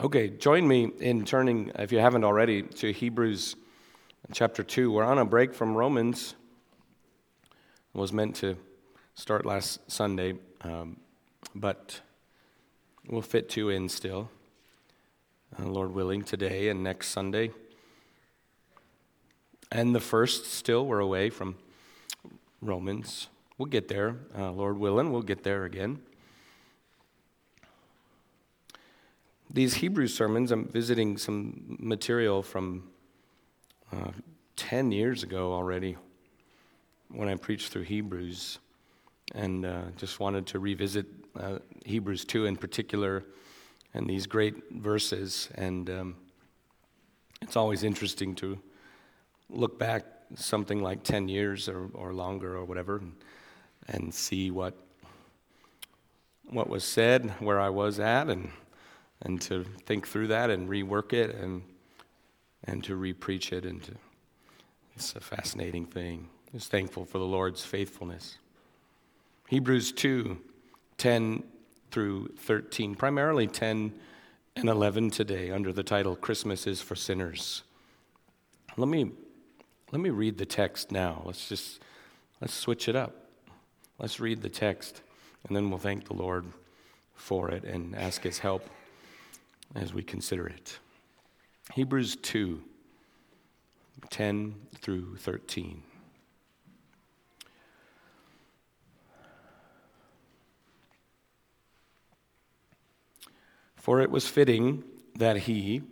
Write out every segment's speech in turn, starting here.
Okay, join me in turning, if you haven't already, to Hebrews chapter 2. We're on a break from Romans. It was meant to start last Sunday, um, but we'll fit two in still, uh, Lord willing, today and next Sunday. And the first, still, we're away from Romans. We'll get there, uh, Lord willing, we'll get there again. These Hebrew sermons, I'm visiting some material from uh, 10 years ago already when I preached through Hebrews, and uh, just wanted to revisit uh, Hebrews 2 in particular and these great verses. And um, it's always interesting to look back something like 10 years or, or longer or whatever and, and see what, what was said, where I was at, and and to think through that and rework it and and to repreach it and to, it's a fascinating thing. Just thankful for the Lord's faithfulness. Hebrews 2, 10 through 13, primarily 10 and 11 today under the title Christmas is for Sinners. Let me let me read the text now. Let's just let's switch it up. Let's read the text and then we'll thank the Lord for it and ask his help as we consider it. Hebrews 2 10 through 13. For it was fitting that he,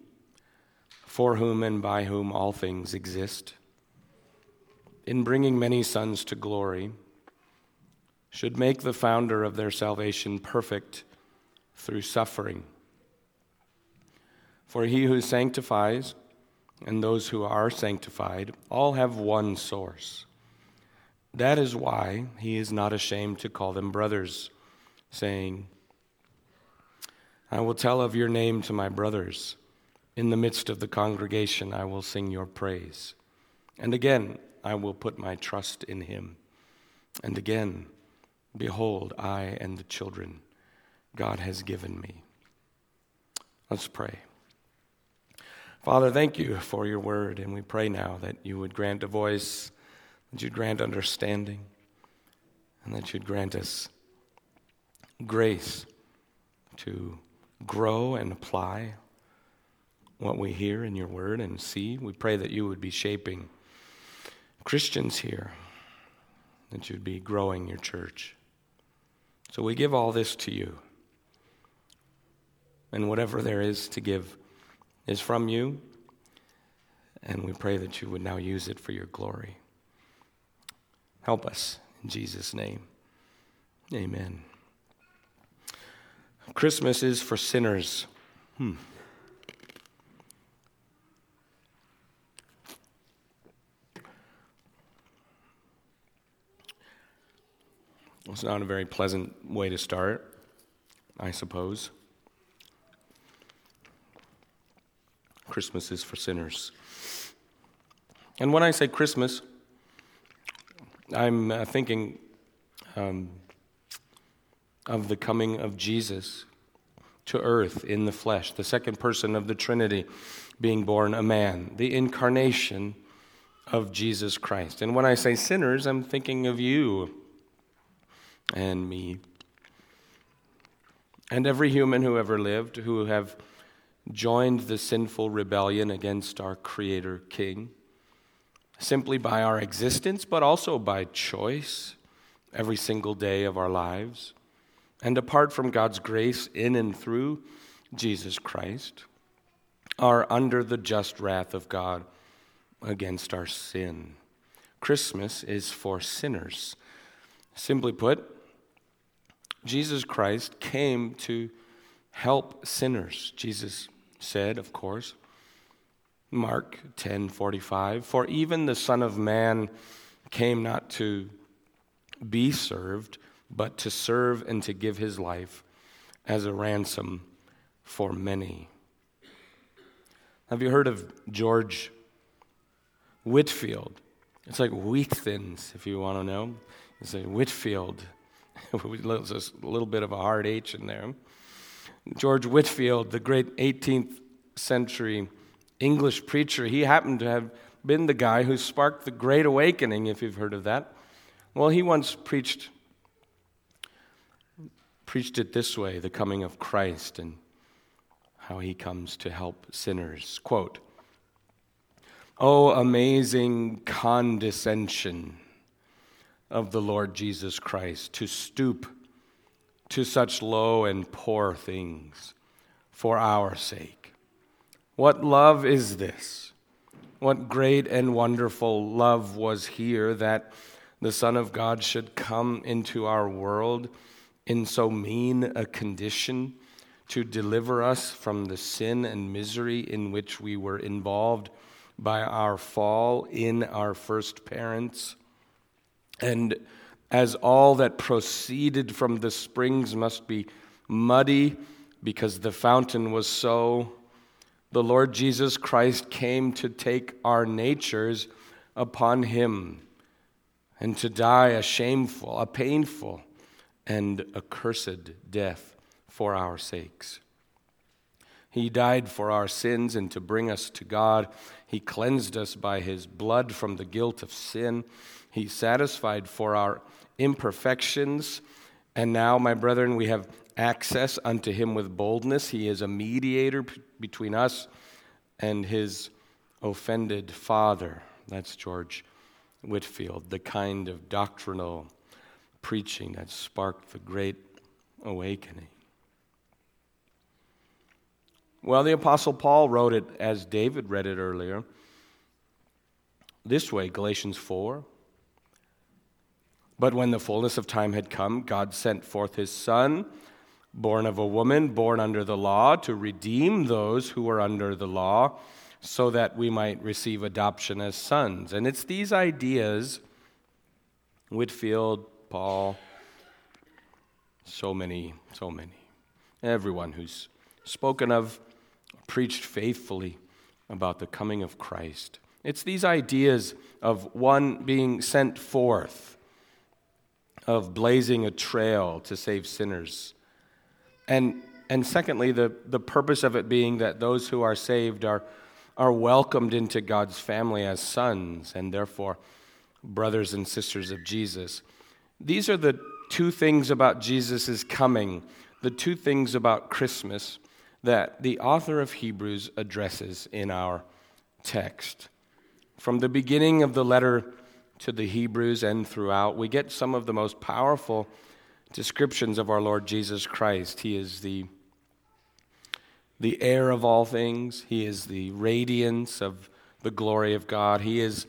for whom and by whom all things exist, in bringing many sons to glory, should make the founder of their salvation perfect through suffering. For he who sanctifies and those who are sanctified all have one source. That is why he is not ashamed to call them brothers, saying, I will tell of your name to my brothers. In the midst of the congregation, I will sing your praise. And again, I will put my trust in him. And again, behold, I and the children God has given me. Let's pray. Father, thank you for your word, and we pray now that you would grant a voice, that you'd grant understanding, and that you'd grant us grace to grow and apply what we hear in your word and see. We pray that you would be shaping Christians here, that you'd be growing your church. So we give all this to you. And whatever there is to give, is from you, and we pray that you would now use it for your glory. Help us in Jesus' name. Amen. Christmas is for sinners. Hmm. It's not a very pleasant way to start, I suppose. Christmas is for sinners. And when I say Christmas, I'm uh, thinking um, of the coming of Jesus to earth in the flesh, the second person of the Trinity being born a man, the incarnation of Jesus Christ. And when I say sinners, I'm thinking of you and me and every human who ever lived who have joined the sinful rebellion against our Creator King simply by our existence, but also by choice every single day of our lives. And apart from God's grace in and through Jesus Christ, are under the just wrath of God against our sin. Christmas is for sinners. Simply put, Jesus Christ came to help sinners. Jesus said, of course, Mark 10:45, for even the son of man came not to be served, but to serve and to give his life as a ransom for many. Have you heard of George Whitefield? It's like wheat thins, if you want to know. It's a Whitefield. There's a little bit of a hard H in there. George Whitefield, the great 18th century English preacher, he happened to have been the guy who sparked the Great Awakening, if you've heard of that. Well, he once preached preached it this way, the coming of Christ and how he comes to help sinners. Quote, Oh, amazing condescension of the Lord Jesus Christ to stoop to such low and poor things for our sake. What love is this? What great and wonderful love was here that the Son of God should come into our world in so mean a condition to deliver us from the sin and misery in which we were involved by our fall in our first parents. And as all that proceeded from the springs must be muddy because the fountain was so, the Lord Jesus Christ came to take our natures upon him and to die a shameful, a painful, and accursed death for our sakes. He died for our sins and to bring us to God. He cleansed us by his blood from the guilt of sin. He satisfied for our imperfections. And now, my brethren, we have access unto him with boldness. He is a mediator between us and his offended father. That's George Whitefield, the kind of doctrinal preaching that sparked the great awakening. Well, the Apostle Paul wrote it as David read it earlier this way Galatians 4. But when the fullness of time had come, God sent forth his Son, born of a woman, born under the law, to redeem those who were under the law, so that we might receive adoption as sons. And it's these ideas, Whitefield, Paul, so many, so many, everyone who's spoken of, preached faithfully about the coming of Christ. It's these ideas of one being sent forth, of blazing a trail to save sinners. And, and secondly, the, the purpose of it being that those who are saved are, are welcomed into God's family as sons and therefore brothers and sisters of Jesus. These are the two things about Jesus' coming, the two things about Christmas that the author of Hebrews addresses in our text. From the beginning of the letter to the Hebrews and throughout, we get some of the most powerful descriptions of our Lord Jesus Christ. He is the, the heir of all things, He is the radiance of the glory of God, He is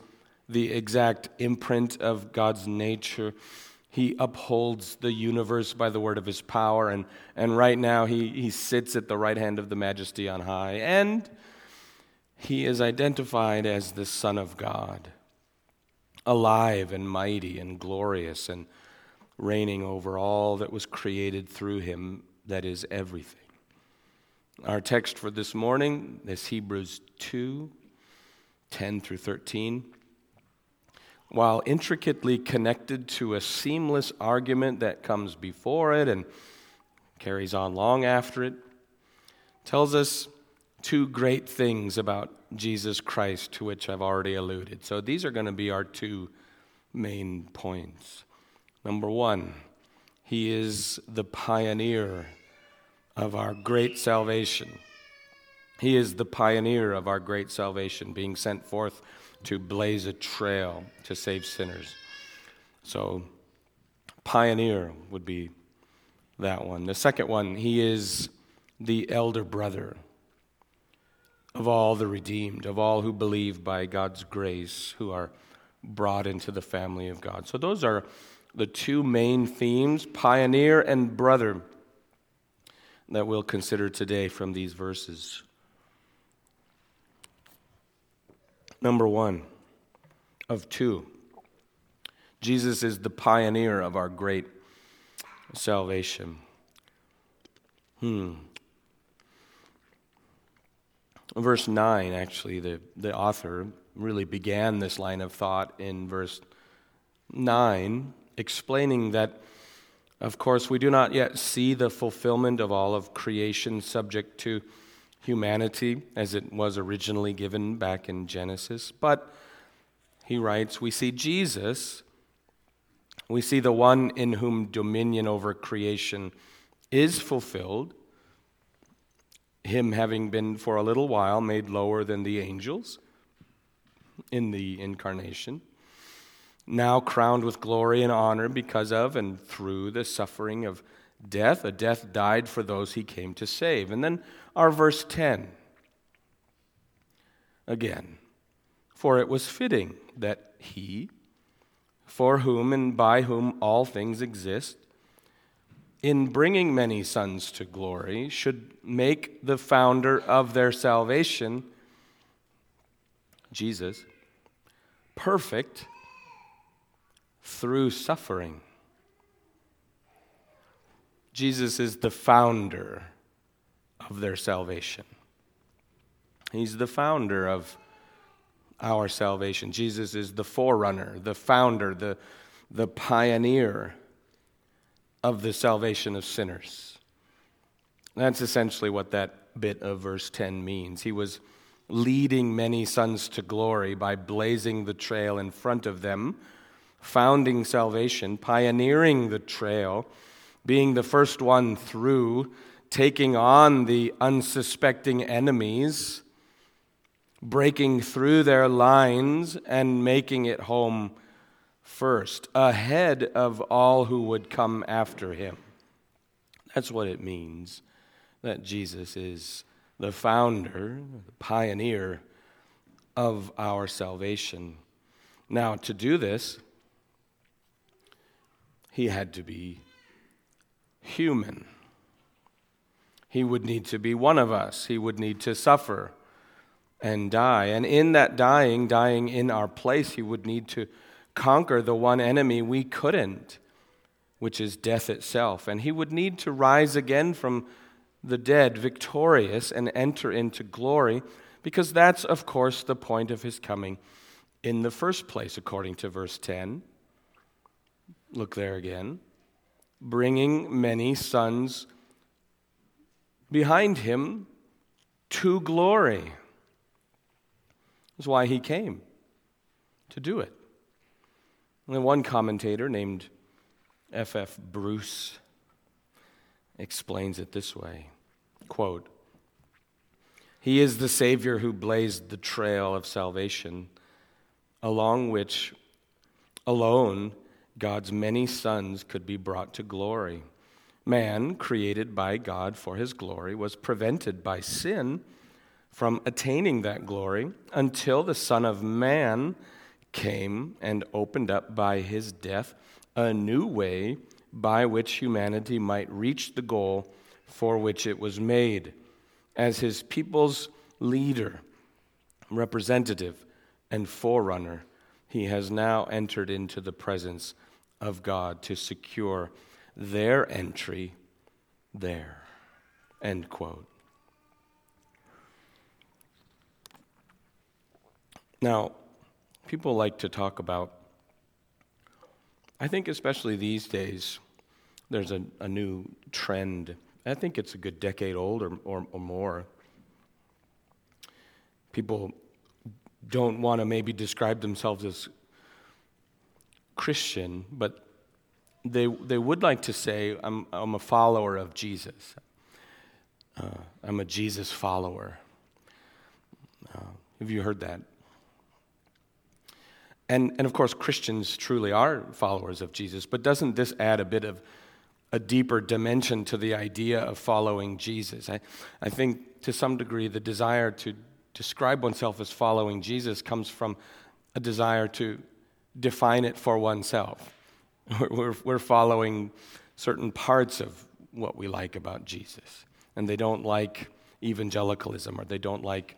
the exact imprint of God's nature. He upholds the universe by the word of his power, and, and right now he, he sits at the right hand of the majesty on high. And he is identified as the Son of God, alive and mighty and glorious and reigning over all that was created through him, that is everything. Our text for this morning is Hebrews 2 10 through 13 while intricately connected to a seamless argument that comes before it and carries on long after it, tells us two great things about Jesus Christ, to which I've already alluded. So these are going to be our two main points. Number one, he is the pioneer of our great salvation. He is the pioneer of our great salvation, being sent forth to blaze a trail to save sinners. So, pioneer would be that one. The second one, he is the elder brother of all the redeemed, of all who believe by God's grace, who are brought into the family of God. So, those are the two main themes pioneer and brother that we'll consider today from these verses. Number one of two. Jesus is the pioneer of our great salvation. Hmm. Verse 9, actually, the, the author really began this line of thought in verse 9, explaining that Of course, we do not yet see the fulfillment of all of creation subject to humanity as it was originally given back in Genesis. But he writes, we see Jesus, we see the one in whom dominion over creation is fulfilled, him having been for a little while made lower than the angels in the incarnation now crowned with glory and honor because of and through the suffering of death. A death died for those he came to save. And then our verse 10 again. For it was fitting that he, for whom and by whom all things exist, in bringing many sons to glory, should make the founder of their salvation, Jesus, perfect through suffering. Jesus is the founder of their salvation. He's the founder of our salvation. Jesus is the forerunner, the founder, the, the pioneer of the salvation of sinners. That's essentially what that bit of verse 10 means. He was leading many sons to glory by blazing the trail in front of them founding salvation, pioneering the trail, being the first one through, taking on the unsuspecting enemies, breaking through their lines, and making it home first, ahead of all who would come after him. That's what it means that Jesus is the founder, the pioneer of our salvation. Now, to do this, he had to be human. He would need to be one of us. He would need to suffer and die. And in that dying, dying in our place, he would need to conquer the one enemy we couldn't, which is death itself. And he would need to rise again from the dead, victorious, and enter into glory, because that's, of course, the point of his coming in the first place, according to verse 10. Look there again. Bringing many sons behind him to glory. That's why he came, to do it. And one commentator named F. F. Bruce explains it this way quote, He is the Savior who blazed the trail of salvation, along which alone God's many sons could be brought to glory. Man, created by God for his glory, was prevented by sin from attaining that glory until the Son of Man came and opened up by his death a new way by which humanity might reach the goal for which it was made. As his people's leader, representative, and forerunner, he has now entered into the presence of God to secure their entry there. End quote. Now, people like to talk about, I think, especially these days, there's a, a new trend. I think it's a good decade old or, or, or more. People don't want to maybe describe themselves as Christian, but they, they would like to say, I'm, I'm a follower of Jesus. Uh, I'm a Jesus follower. Uh, have you heard that? And, and of course, Christians truly are followers of Jesus, but doesn't this add a bit of a deeper dimension to the idea of following Jesus? I, I think to some degree the desire to describe oneself as following Jesus comes from a desire to define it for oneself. We're, we're following certain parts of what we like about Jesus, and they don't like evangelicalism or they don't like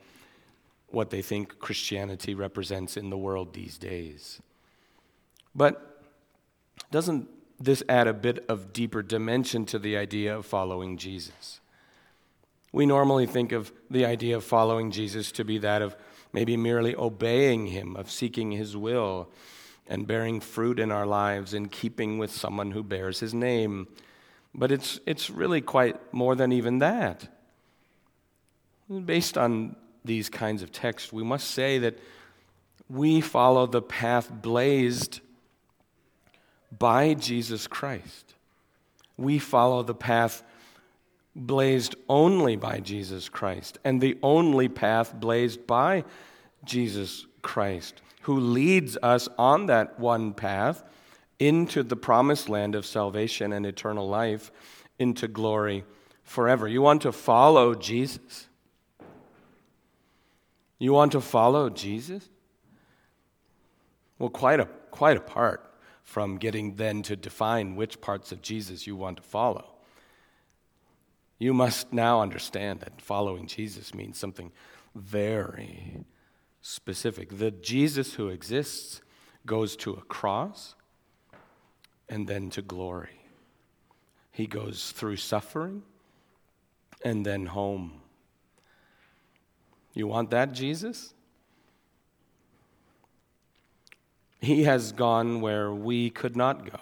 what they think Christianity represents in the world these days. But doesn't this add a bit of deeper dimension to the idea of following Jesus? We normally think of the idea of following Jesus to be that of maybe merely obeying him, of seeking his will, and bearing fruit in our lives in keeping with someone who bears his name. But it's, it's really quite more than even that. Based on these kinds of texts, we must say that we follow the path blazed by Jesus Christ. We follow the path blazed only by Jesus Christ and the only path blazed by Jesus Christ, who leads us on that one path into the promised land of salvation and eternal life, into glory forever. You want to follow Jesus? You want to follow Jesus? Well, quite, a, quite apart from getting then to define which parts of Jesus you want to follow. You must now understand that following Jesus means something very specific. The Jesus who exists goes to a cross and then to glory. He goes through suffering and then home. You want that Jesus? He has gone where we could not go.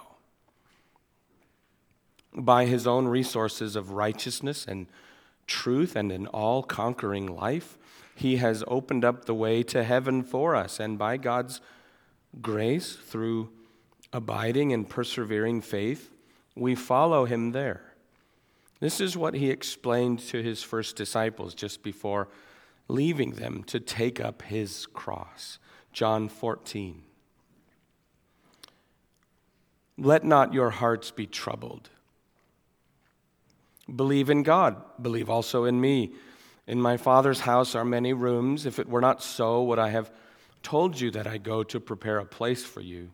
By his own resources of righteousness and truth and an all conquering life, he has opened up the way to heaven for us. And by God's grace, through abiding and persevering faith, we follow him there. This is what he explained to his first disciples just before leaving them to take up his cross. John 14. Let not your hearts be troubled. Believe in God, believe also in me. In my Father's house are many rooms. If it were not so, would I have told you that I go to prepare a place for you?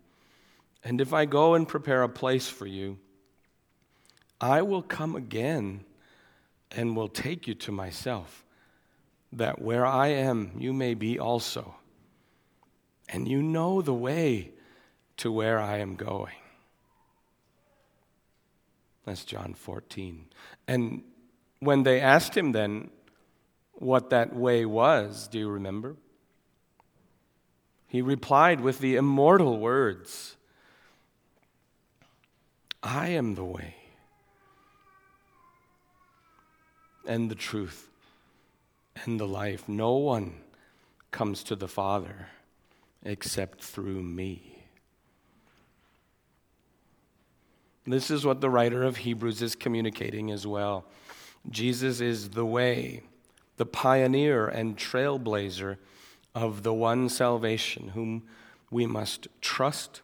And if I go and prepare a place for you, I will come again and will take you to myself, that where I am, you may be also. And you know the way to where I am going. That's John 14. And when they asked him then what that way was, do you remember? He replied with the immortal words I am the way and the truth and the life. No one comes to the Father except through me. This is what the writer of Hebrews is communicating as well. Jesus is the way, the pioneer and trailblazer of the one salvation whom we must trust,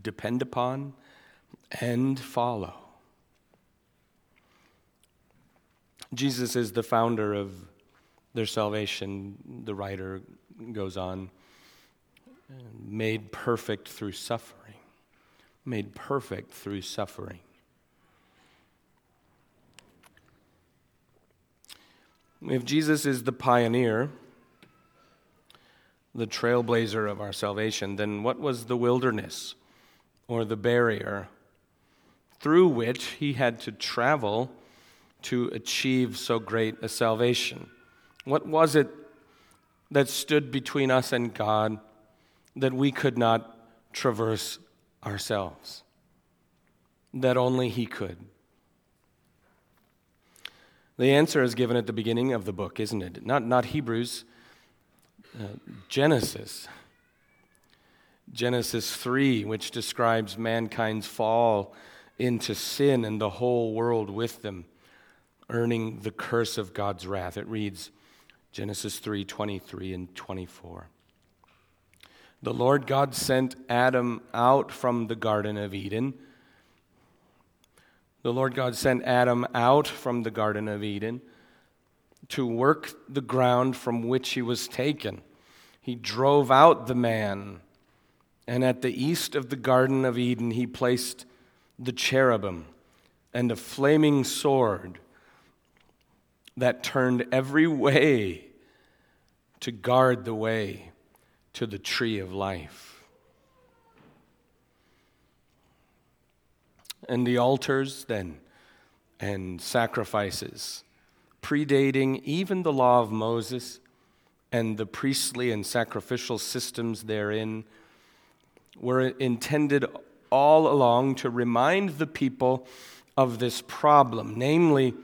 depend upon, and follow. Jesus is the founder of their salvation, the writer goes on, made perfect through suffering made perfect through suffering. If Jesus is the pioneer, the trailblazer of our salvation, then what was the wilderness or the barrier through which he had to travel to achieve so great a salvation? What was it that stood between us and God that we could not traverse ourselves, that only He could? The answer is given at the beginning of the book, isn't it? Not, not Hebrews, uh, Genesis. Genesis 3, which describes mankind's fall into sin and the whole world with them, earning the curse of God's wrath. It reads Genesis 3 23 and 24. The Lord God sent Adam out from the Garden of Eden. The Lord God sent Adam out from the Garden of Eden to work the ground from which he was taken. He drove out the man, and at the east of the Garden of Eden, he placed the cherubim and a flaming sword that turned every way to guard the way to the tree of life. And the altars, then, and sacrifices, predating even the law of Moses and the priestly and sacrificial systems therein, were intended all along to remind the people of this problem, namely,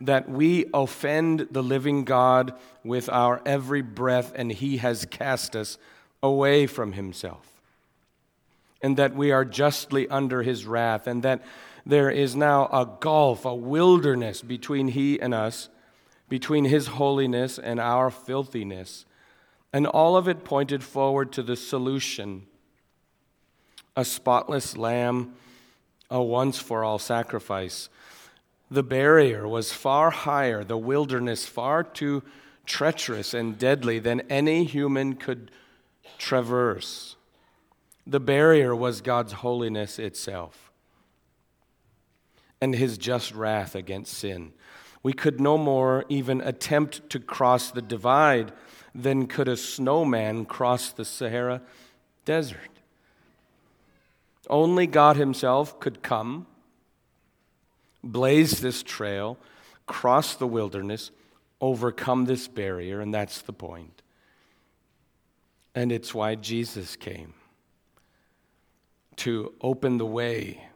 that we offend the living God with our every breath, and He has cast us away from Himself. And that we are justly under His wrath, and that there is now a gulf, a wilderness between He and us, between His holiness and our filthiness. And all of it pointed forward to the solution a spotless lamb, a once for all sacrifice. The barrier was far higher, the wilderness far too treacherous and deadly than any human could traverse. The barrier was God's holiness itself and his just wrath against sin. We could no more even attempt to cross the divide than could a snowman cross the Sahara Desert. Only God Himself could come, blaze this trail, cross the wilderness, overcome this barrier, and that's the point. And it's why Jesus came to open the way,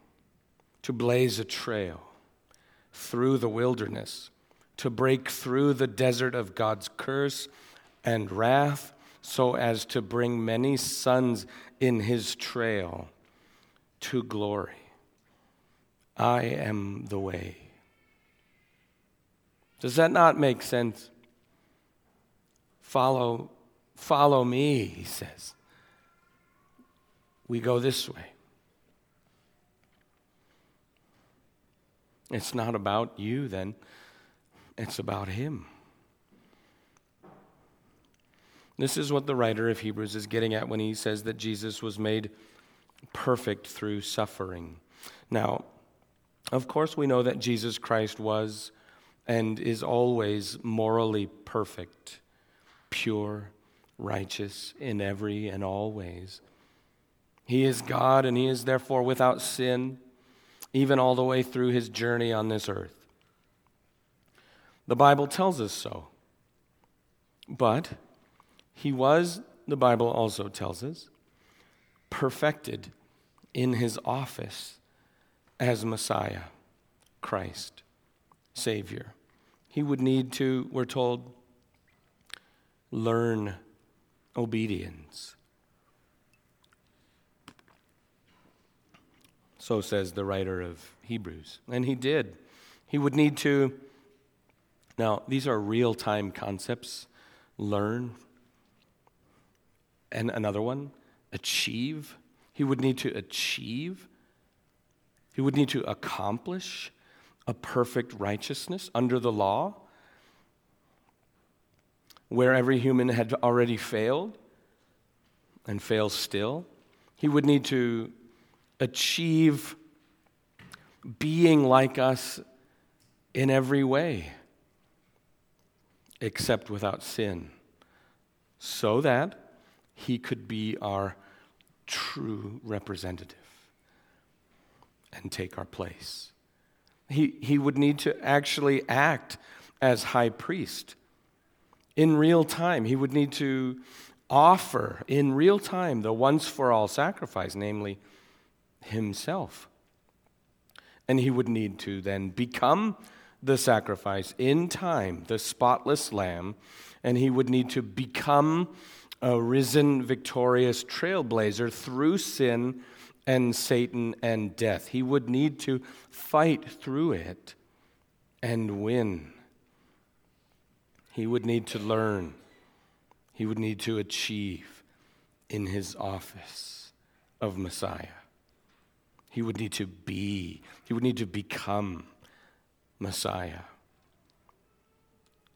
to blaze a trail through the wilderness, to break through the desert of God's curse and wrath, so as to bring many sons in his trail to glory. I am the way. Does that not make sense? Follow, follow me, he says. We go this way. It's not about you then, it's about him. This is what the writer of Hebrews is getting at when he says that Jesus was made perfect through suffering. Now, of course, we know that Jesus Christ was and is always morally perfect, pure, righteous in every and all ways. He is God and he is therefore without sin, even all the way through his journey on this earth. The Bible tells us so. But he was, the Bible also tells us, perfected in his office as Messiah, Christ, Savior. He would need to, we're told, learn obedience. So says the writer of Hebrews. And he did. He would need to, now, these are real time concepts learn. And another one, achieve. He would need to achieve. He would need to accomplish a perfect righteousness under the law, where every human had already failed and fails still. He would need to achieve being like us in every way, except without sin, so that he could be our true representative and take our place. He, he would need to actually act as high priest in real time. He would need to offer in real time the once for all sacrifice, namely himself. And he would need to then become the sacrifice in time, the spotless lamb, and he would need to become a risen, victorious trailblazer through sin and Satan and death. He would need to fight through it and win. He would need to learn. He would need to achieve in his office of Messiah. He would need to be, he would need to become Messiah.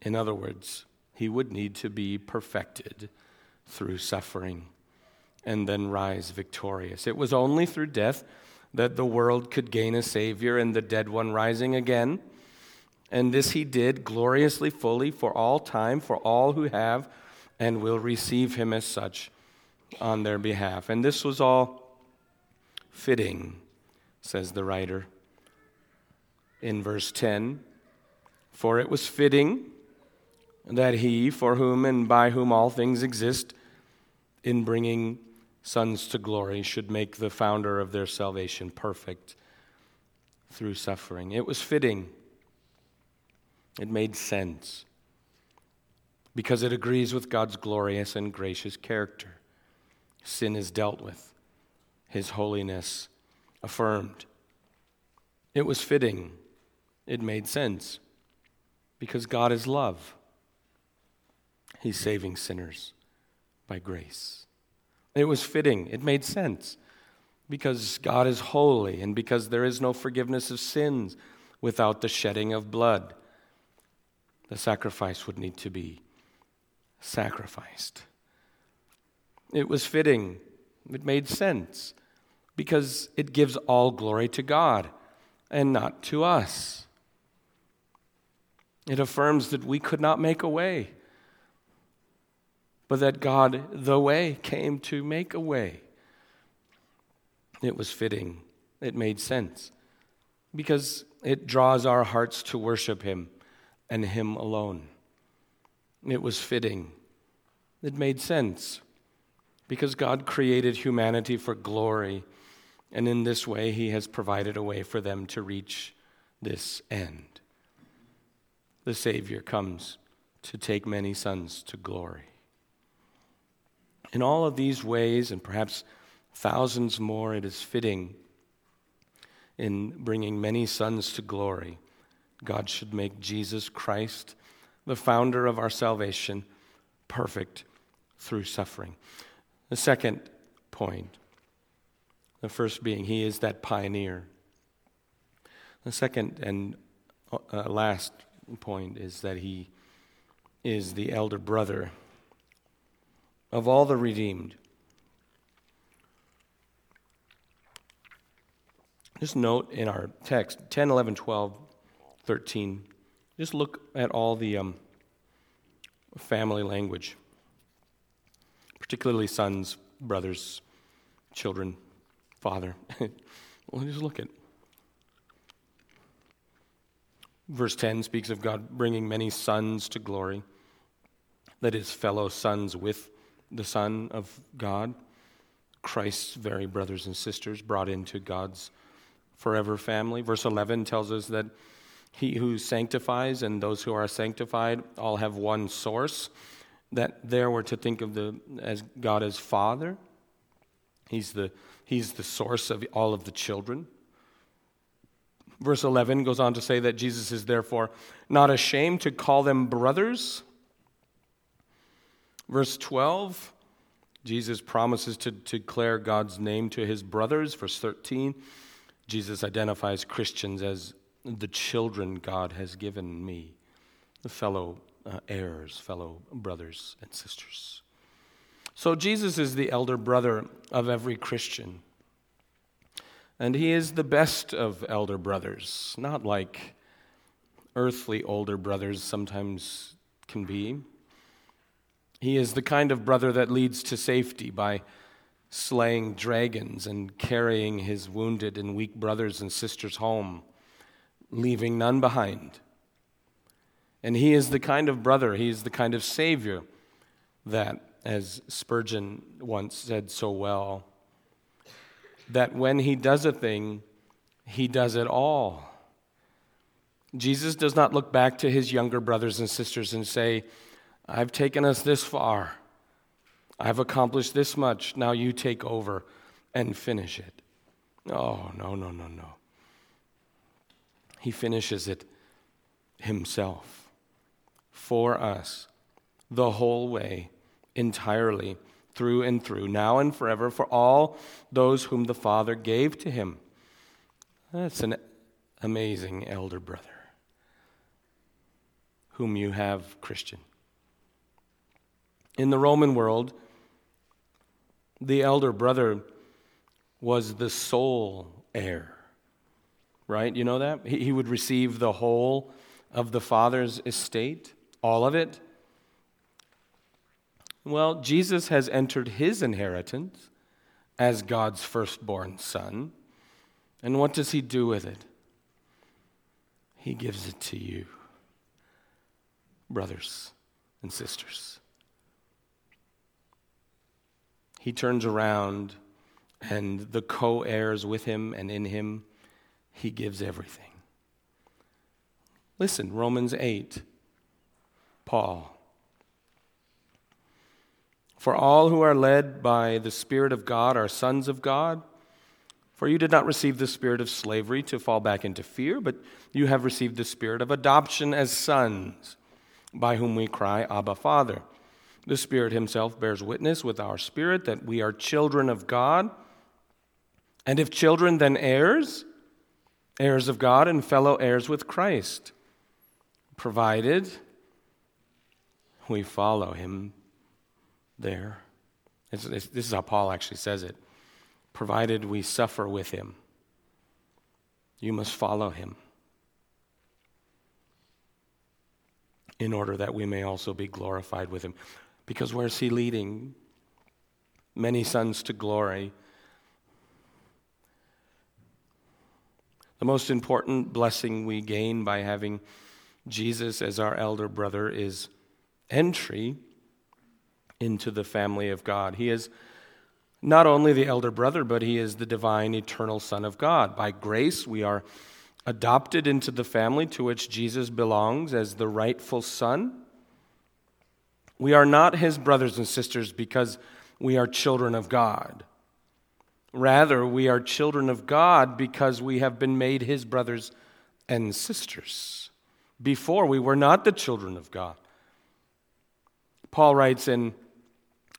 In other words, he would need to be perfected through suffering and then rise victorious. It was only through death that the world could gain a Savior and the dead one rising again. And this he did gloriously, fully, for all time, for all who have and will receive him as such on their behalf. And this was all fitting, says the writer in verse 10. For it was fitting that he, for whom and by whom all things exist, in bringing sons to glory should make the founder of their salvation perfect through suffering. It was fitting, it made sense because it agrees with God's glorious and gracious character. Sin is dealt with, His holiness affirmed. It was fitting, it made sense because God is love. He's saving sinners by grace. It was fitting, it made sense because God is holy and because there is no forgiveness of sins without the shedding of blood. The sacrifice would need to be sacrificed. It was fitting, it made sense because it gives all glory to God and not to us. It affirms that we could not make a way but that God, the way, came to make a way. It was fitting, it made sense, because it draws our hearts to worship Him and Him alone. It was fitting, it made sense, because God created humanity for glory, and in this way, He has provided a way for them to reach this end. The Savior comes to take many sons to glory. In all of these ways, and perhaps thousands more, it is fitting in bringing many sons to glory. God should make Jesus Christ, the founder of our salvation, perfect through suffering. The second point, the first being, he is that pioneer. The second and uh, last point is that he is the elder brother of all the redeemed. Just note in our text 10, 11, 12, 13. Just look at all the um, family language, particularly sons, brothers, children, father. well, just look at. Verse 10 speaks of God bringing many sons to glory, that is, fellow sons with the Son of God, Christ's very brothers and sisters, brought into God's forever family. Verse 11 tells us that he who sanctifies and those who are sanctified all have one source. That there we're to think of the as God as Father. He's the, he's the source of all of the children. Verse 11 goes on to say that Jesus is therefore not ashamed to call them brothers Verse 12, Jesus promises to declare God's name to his brothers. Verse 13, Jesus identifies Christians as the children God has given me, the fellow uh, heirs, fellow brothers and sisters. So Jesus is the elder brother of every Christian. And he is the best of elder brothers, not like earthly older brothers sometimes can be. He is the kind of brother that leads to safety by slaying dragons and carrying his wounded and weak brothers and sisters home, leaving none behind. And he is the kind of brother, he is the kind of savior that, as Spurgeon once said so well, that when he does a thing, he does it all. Jesus does not look back to his younger brothers and sisters and say, I've taken us this far. I've accomplished this much. Now you take over and finish it. Oh, no, no, no, no. He finishes it himself for us the whole way, entirely, through and through, now and forever, for all those whom the Father gave to him. That's an amazing elder brother whom you have, Christian. In the Roman world, the elder brother was the sole heir, right? You know that? He would receive the whole of the father's estate, all of it. Well, Jesus has entered his inheritance as God's firstborn son. And what does he do with it? He gives it to you, brothers and sisters. He turns around and the co heirs with him and in him, he gives everything. Listen, Romans 8, Paul. For all who are led by the Spirit of God are sons of God. For you did not receive the spirit of slavery to fall back into fear, but you have received the spirit of adoption as sons, by whom we cry, Abba, Father. The Spirit Himself bears witness with our spirit that we are children of God. And if children, then heirs, heirs of God and fellow heirs with Christ, provided we follow Him there. It's, it's, this is how Paul actually says it provided we suffer with him. You must follow him in order that we may also be glorified with him. Because where's he leading? Many sons to glory. The most important blessing we gain by having Jesus as our elder brother is entry into the family of God. He is not only the elder brother, but he is the divine, eternal Son of God. By grace, we are adopted into the family to which Jesus belongs as the rightful son. We are not his brothers and sisters because we are children of God. Rather, we are children of God because we have been made his brothers and sisters. Before, we were not the children of God. Paul writes in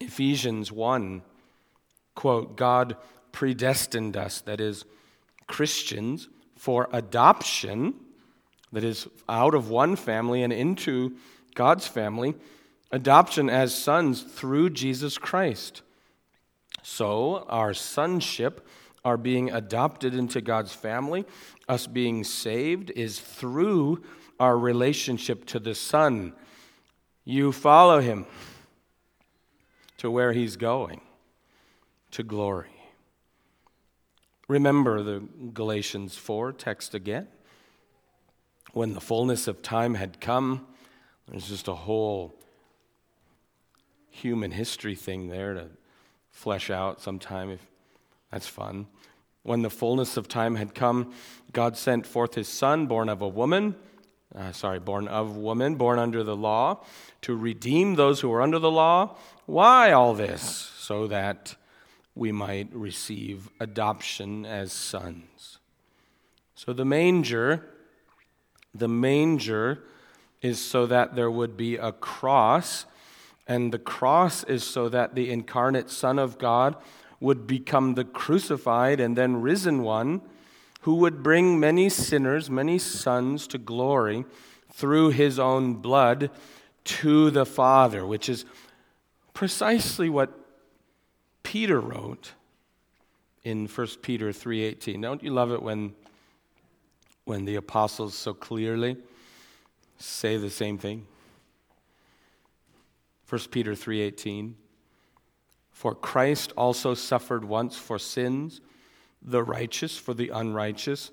Ephesians 1 quote, God predestined us, that is, Christians, for adoption, that is, out of one family and into God's family, adoption as sons through Jesus Christ. So, our sonship, our being adopted into God's family, us being saved, is through our relationship to the Son. You follow him to where he's going to glory. Remember the Galatians 4 text again. When the fullness of time had come, there's just a whole human history thing there to flesh out sometime if that's fun. When the fullness of time had come, God sent forth his son, born of a woman, uh, sorry, born of woman, born under the law, to redeem those who were under the law. Why all this? So that we might receive adoption as sons. So the manger, the manger is so that there would be a cross, and the cross is so that the incarnate Son of God would become the crucified and then risen one who would bring many sinners, many sons to glory through his own blood to the Father, which is precisely what Peter wrote in 1 Peter 3:18. Don't you love it when when the apostles so clearly say the same thing? 1 Peter 3:18 For Christ also suffered once for sins, the righteous for the unrighteous,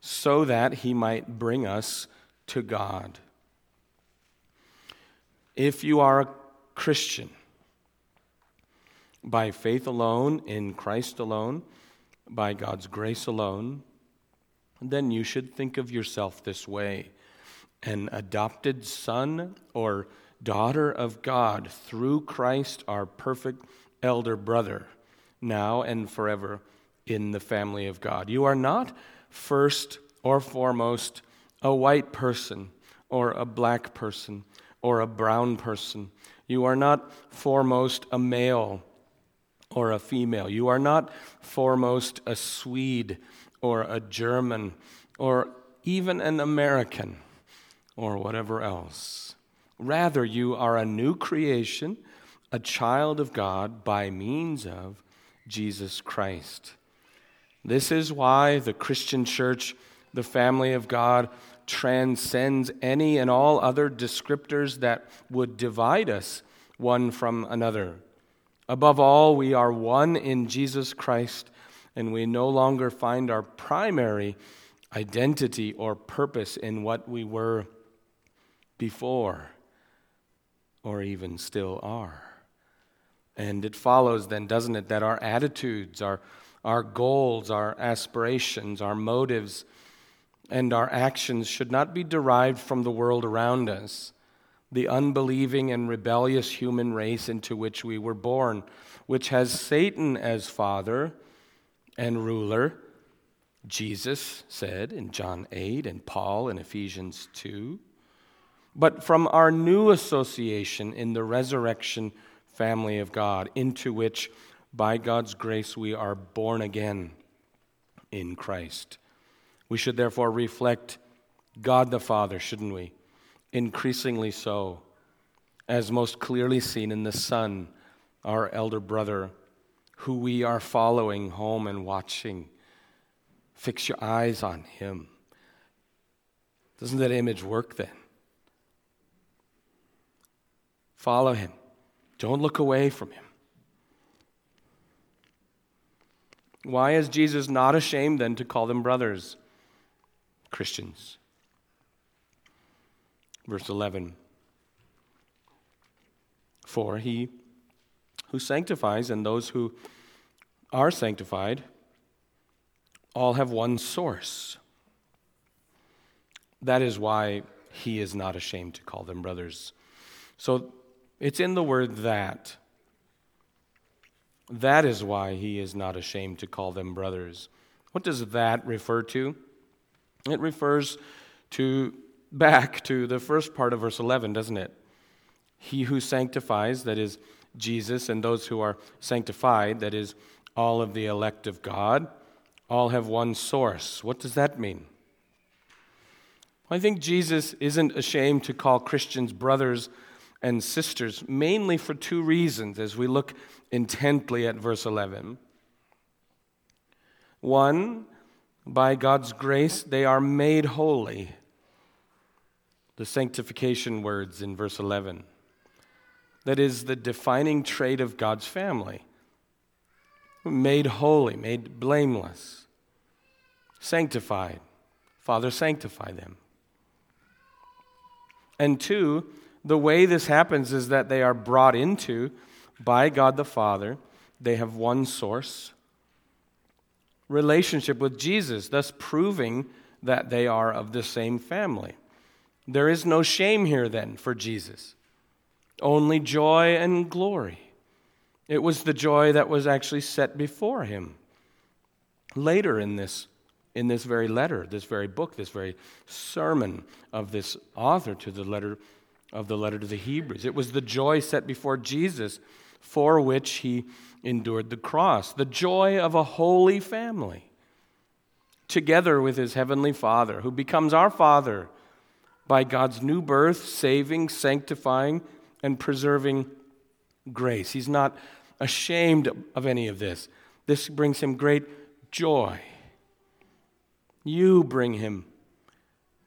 so that he might bring us to God. If you are a Christian, by faith alone, in Christ alone, by God's grace alone, then you should think of yourself this way an adopted son or daughter of God through Christ, our perfect elder brother, now and forever in the family of God. You are not first or foremost a white person or a black person or a brown person. You are not foremost a male or a female. You are not foremost a Swede or a German or even an American or whatever else. Rather, you are a new creation, a child of God by means of Jesus Christ. This is why the Christian church, the family of God, transcends any and all other descriptors that would divide us one from another. Above all, we are one in Jesus Christ, and we no longer find our primary identity or purpose in what we were before or even still are. And it follows then, doesn't it, that our attitudes, our, our goals, our aspirations, our motives, and our actions should not be derived from the world around us, the unbelieving and rebellious human race into which we were born, which has Satan as father and ruler. Jesus said in John 8 and Paul in Ephesians 2. But from our new association in the resurrection family of God, into which, by God's grace, we are born again in Christ. We should therefore reflect God the Father, shouldn't we? Increasingly so, as most clearly seen in the Son, our elder brother, who we are following home and watching. Fix your eyes on him. Doesn't that image work then? Follow him. Don't look away from him. Why is Jesus not ashamed then to call them brothers? Christians. Verse 11. For he who sanctifies and those who are sanctified all have one source. That is why he is not ashamed to call them brothers. So it's in the word that. That is why he is not ashamed to call them brothers. What does that refer to? It refers to back to the first part of verse 11, doesn't it? He who sanctifies, that is Jesus, and those who are sanctified, that is all of the elect of God, all have one source. What does that mean? I think Jesus isn't ashamed to call Christians brothers and sisters, mainly for two reasons as we look intently at verse 11. One, by God's grace, they are made holy. The sanctification words in verse 11. That is the defining trait of God's family. Made holy, made blameless, sanctified. Father, sanctify them. And two, the way this happens is that they are brought into by God the Father. They have one source relationship with Jesus, thus proving that they are of the same family. There is no shame here then for Jesus, only joy and glory. It was the joy that was actually set before him. Later in this, in this very letter, this very book, this very sermon of this author to the letter of the letter to the Hebrews, it was the joy set before Jesus for which he endured the cross, the joy of a holy family, together with his heavenly Father, who becomes our Father by God's new birth, saving, sanctifying, and preserving grace. He's not ashamed of any of this. This brings him great joy. You bring him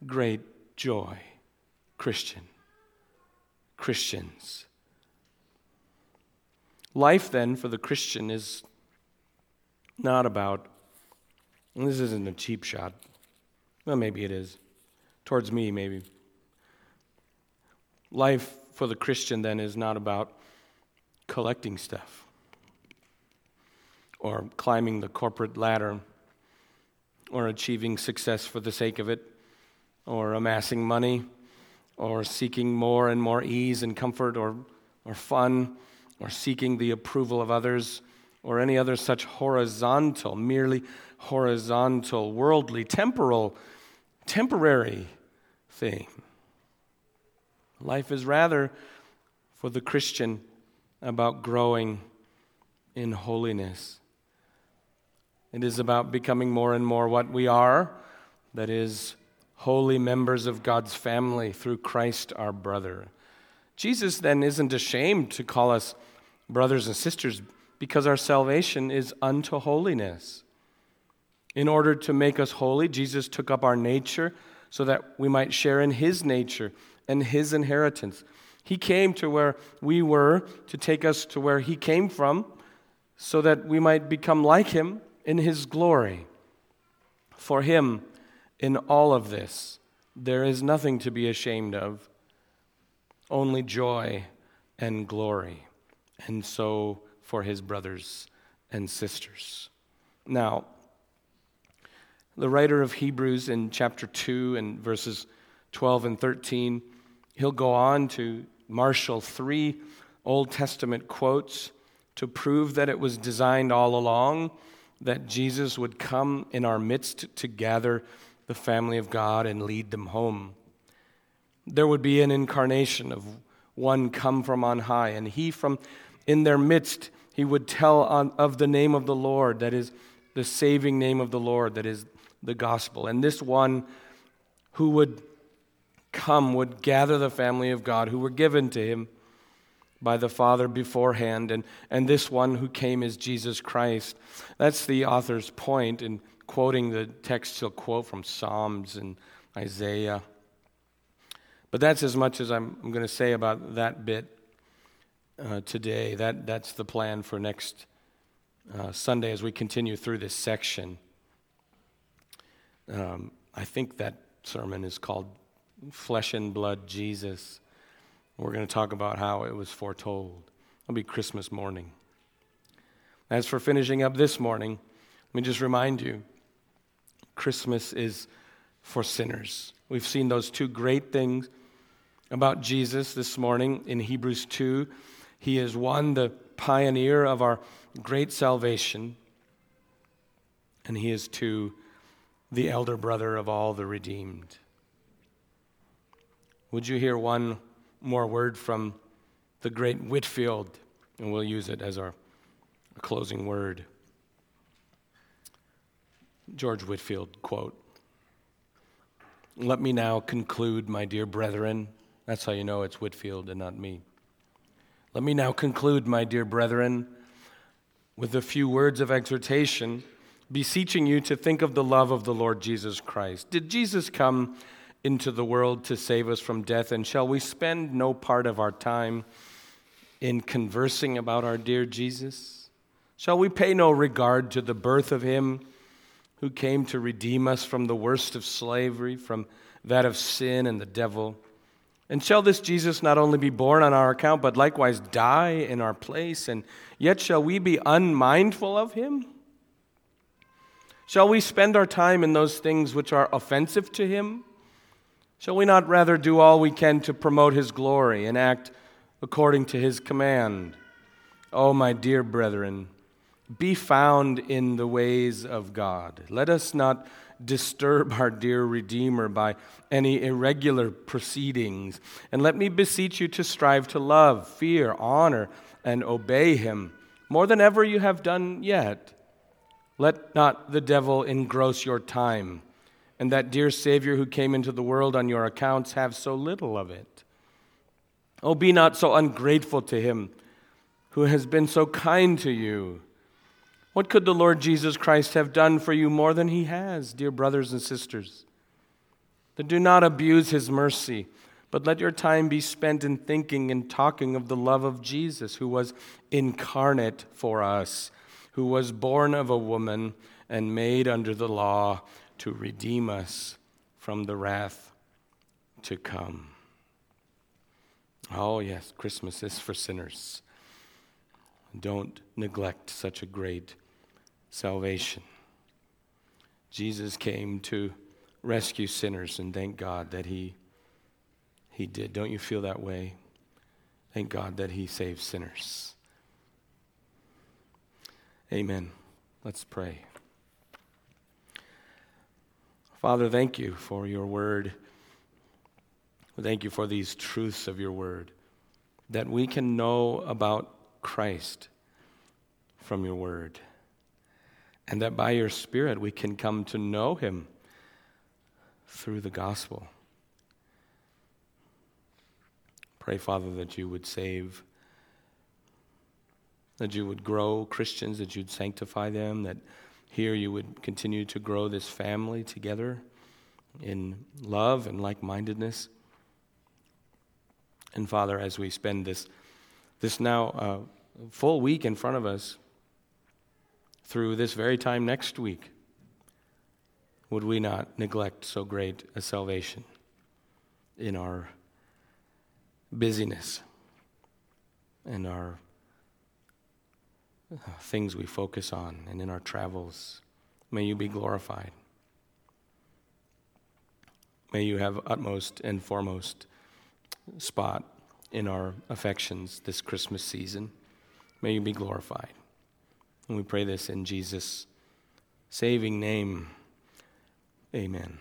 great joy, Christian. Christians. Life, then, for the Christian is not about, this isn't a cheap shot. Well, maybe it is. Towards me, maybe. Life for the Christian, then, is not about collecting stuff or climbing the corporate ladder or achieving success for the sake of it or amassing money or seeking more and more ease and comfort or, or fun or seeking the approval of others, or any other such horizontal, merely horizontal, worldly, temporal, temporary thing. Life is rather, for the Christian, about growing in holiness. It is about becoming more and more what we are, that is, holy members of God's family through Christ our brother. Jesus then isn't ashamed to call us brothers and sisters, because our salvation is unto holiness. In order to make us holy, Jesus took up our nature so that we might share in his nature and his inheritance. He came to where we were to take us to where he came from so that we might become like him in his glory. For him, in all of this, there is nothing to be ashamed of, only joy and glory and so for his brothers and sisters. Now, the writer of Hebrews in chapter 2 and verses 12 and 13, he'll go on to marshal three Old Testament quotes to prove that it was designed all along that Jesus would come in our midst to gather the family of God and lead them home. There would be an incarnation of one come from on high, and he from in their midst, he would tell on, of the name of the Lord, that is the saving name of the Lord, that is the gospel. And this one who would come would gather the family of God who were given to him by the Father beforehand, and, and this one who came is Jesus Christ. That's the author's point in quoting the text he'll quote from Psalms and Isaiah. But that's as much as I'm, I'm going to say about that bit uh, today. That, that's the plan for next uh, Sunday as we continue through this section. Um, I think that sermon is called Flesh and Blood Jesus. We're going to talk about how it was foretold. It'll be Christmas morning. As for finishing up this morning, let me just remind you Christmas is for sinners. We've seen those two great things about Jesus this morning in Hebrews 2. He is one, the pioneer of our great salvation, and he is two, the elder brother of all the redeemed. Would you hear one more word from the great Whitefield? And we'll use it as our closing word. George Whitefield quote Let me now conclude, my dear brethren. That's how you know it's Whitefield and not me. Let me now conclude, my dear brethren, with a few words of exhortation, beseeching you to think of the love of the Lord Jesus Christ. Did Jesus come into the world to save us from death, and shall we spend no part of our time in conversing about our dear Jesus? Shall we pay no regard to the birth of him who came to redeem us from the worst of slavery, from that of sin and the devil? And shall this Jesus not only be born on our account, but likewise die in our place? And yet shall we be unmindful of him? Shall we spend our time in those things which are offensive to him? Shall we not rather do all we can to promote his glory and act according to his command? Oh, my dear brethren, be found in the ways of God. Let us not disturb our dear Redeemer by any irregular proceedings. And let me beseech you to strive to love, fear, honor, and obey him more than ever you have done yet. Let not the devil engross your time and that dear Savior who came into the world on your accounts have so little of it. Oh, be not so ungrateful to him who has been so kind to you. What could the Lord Jesus Christ have done for you more than he has, dear brothers and sisters? Then do not abuse his mercy, but let your time be spent in thinking and talking of the love of Jesus, who was incarnate for us, who was born of a woman and made under the law to redeem us from the wrath to come. Oh, yes, Christmas is for sinners. Don't neglect such a great salvation. Jesus came to rescue sinners, and thank God that He, he did. Don't you feel that way? Thank God that He saves sinners. Amen. Let's pray. Father, thank you for your word. Thank you for these truths of your word that we can know about Christ from your word. And that by your Spirit we can come to know him through the gospel. Pray, Father, that you would save, that you would grow Christians, that you'd sanctify them, that here you would continue to grow this family together in love and like mindedness. And Father, as we spend this, this now uh, full week in front of us, through this very time next week, would we not neglect so great a salvation in our busyness and our uh, things we focus on and in our travels. May you be glorified. May you have utmost and foremost spot in our affections this Christmas season. May you be glorified. And we pray this in Jesus' saving name. Amen.